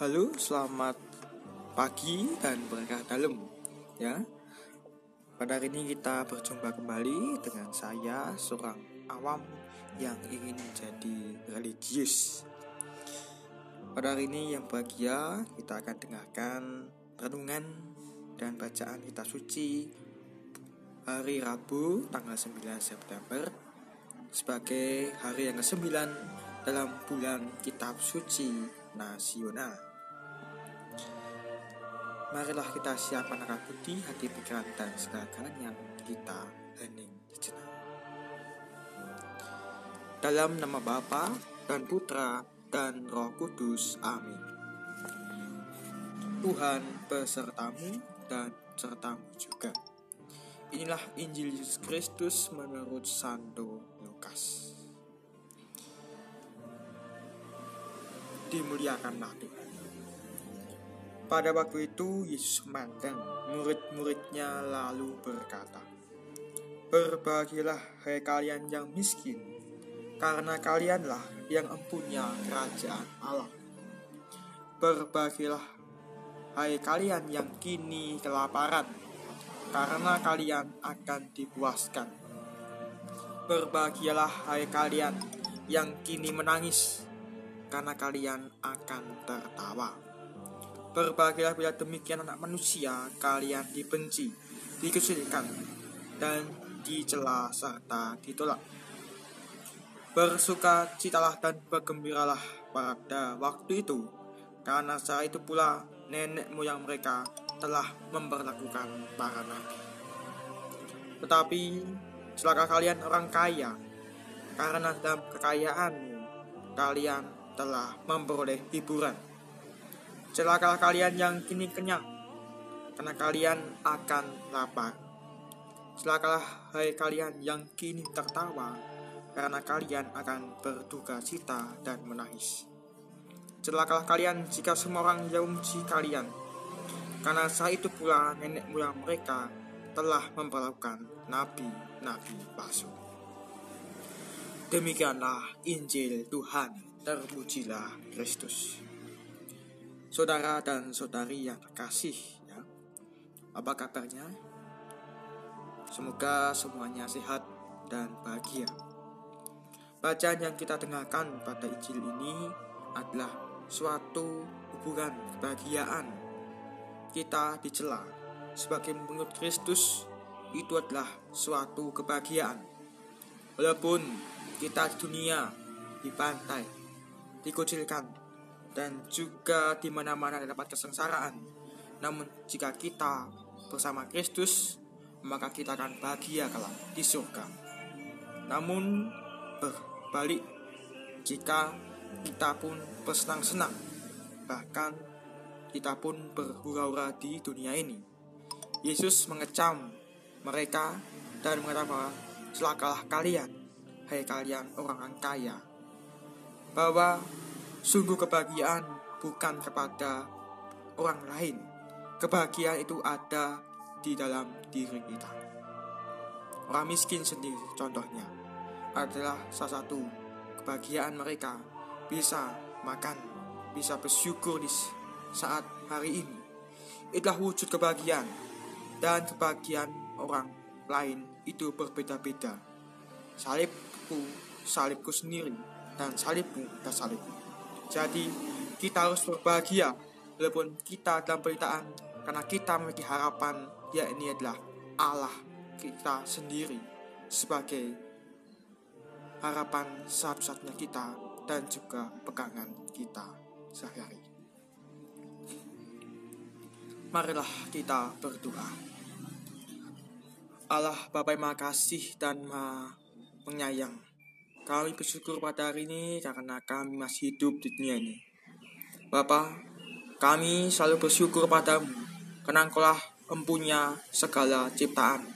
Halo, selamat pagi dan berkah dalam ya. Pada hari ini kita berjumpa kembali dengan saya seorang awam yang ingin menjadi religius. Pada hari ini yang bahagia kita akan dengarkan renungan dan bacaan kitab suci hari Rabu tanggal 9 September sebagai hari yang ke-9 dalam bulan kitab suci nasional. Marilah kita siapkan akal budi, hati pikiran dan segala yang kita hening sejenak. Dalam nama Bapa dan Putra dan Roh Kudus. Amin. Tuhan besertamu dan sertamu juga. Inilah Injil Yesus Kristus menurut Santo Lukas. dimuliakanlah Tuhan. Pada waktu itu Yesus memandang murid-muridnya lalu berkata, Berbahagialah hai kalian yang miskin, karena kalianlah yang empunya kerajaan Allah. Berbahagialah hai kalian yang kini kelaparan, karena kalian akan dipuaskan. Berbahagialah hai kalian yang kini menangis, karena kalian akan tertawa. Berbahagialah bila demikian anak manusia kalian dibenci, dikucilkan, dan dicela serta ditolak. Bersuka citalah dan bergembiralah pada waktu itu, karena saat itu pula nenek moyang mereka telah memperlakukan para nabi. Tetapi celaka kalian orang kaya, karena dalam kekayaanmu kalian telah memperoleh hiburan. Celakalah kalian yang kini kenyang, karena kalian akan lapar. Celakalah hai kalian yang kini tertawa, karena kalian akan berduka cita dan menangis. Celakalah kalian jika semua orang memuji kalian, karena saat itu pula nenek moyang mereka telah memperlakukan nabi-nabi palsu. Demikianlah Injil Tuhan terpujilah Kristus. Saudara dan saudari yang terkasih, ya, apa kabarnya? Semoga semuanya sehat dan bahagia. Bacaan yang kita dengarkan pada Injil ini adalah suatu hubungan kebahagiaan. Kita dicela sebagai pengikut Kristus itu adalah suatu kebahagiaan. Walaupun kita di dunia di pantai dikucilkan, dan juga di mana-mana dapat kesengsaraan. Namun jika kita bersama Kristus, maka kita akan bahagia kelak di surga. Namun berbalik, jika kita pun bersenang-senang, bahkan kita pun berhura-hura di dunia ini. Yesus mengecam mereka dan mengatakan bahwa celakalah kalian, hai kalian orang kaya, bahwa sungguh kebahagiaan bukan kepada orang lain. Kebahagiaan itu ada di dalam diri kita. Orang miskin sendiri contohnya adalah salah satu kebahagiaan mereka bisa makan, bisa bersyukur di saat hari ini. Itulah wujud kebahagiaan dan kebahagiaan orang lain itu berbeda-beda. Salibku, salibku sendiri dan salibmu dan salibmu. Jadi kita harus berbahagia walaupun kita dalam penderitaan karena kita memiliki harapan ya ini adalah Allah kita sendiri sebagai harapan satu-satunya kita dan juga pegangan kita sehari-hari. Marilah kita berdoa. Allah Bapa yang Kasih dan Maha Penyayang kami bersyukur pada hari ini karena kami masih hidup di dunia ini. Bapa, kami selalu bersyukur padamu karena engkaulah empunya segala ciptaan.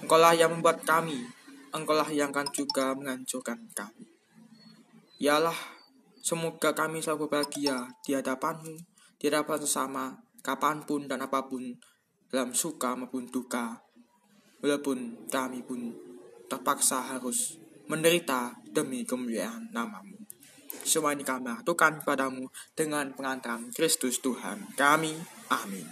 Engkaulah yang membuat kami, engkaulah yang akan juga menghancurkan kami. Yalah, semoga kami selalu berbahagia di hadapanmu, di hadapan sesama, kapan pun dan apa pun, dalam suka maupun duka. Walaupun kami pun terpaksa harus menderita demi kemuliaan namamu. Semua ini kami aturkan padamu dengan pengantaran Kristus Tuhan kami. Amin.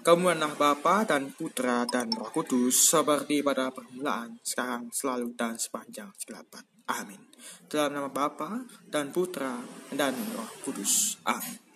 Kemuliaan Bapa dan Putra dan Roh Kudus seperti pada permulaan, sekarang, selalu dan sepanjang segala abad. Amin. Dalam nama Bapa dan Putra dan Roh Kudus. Amin.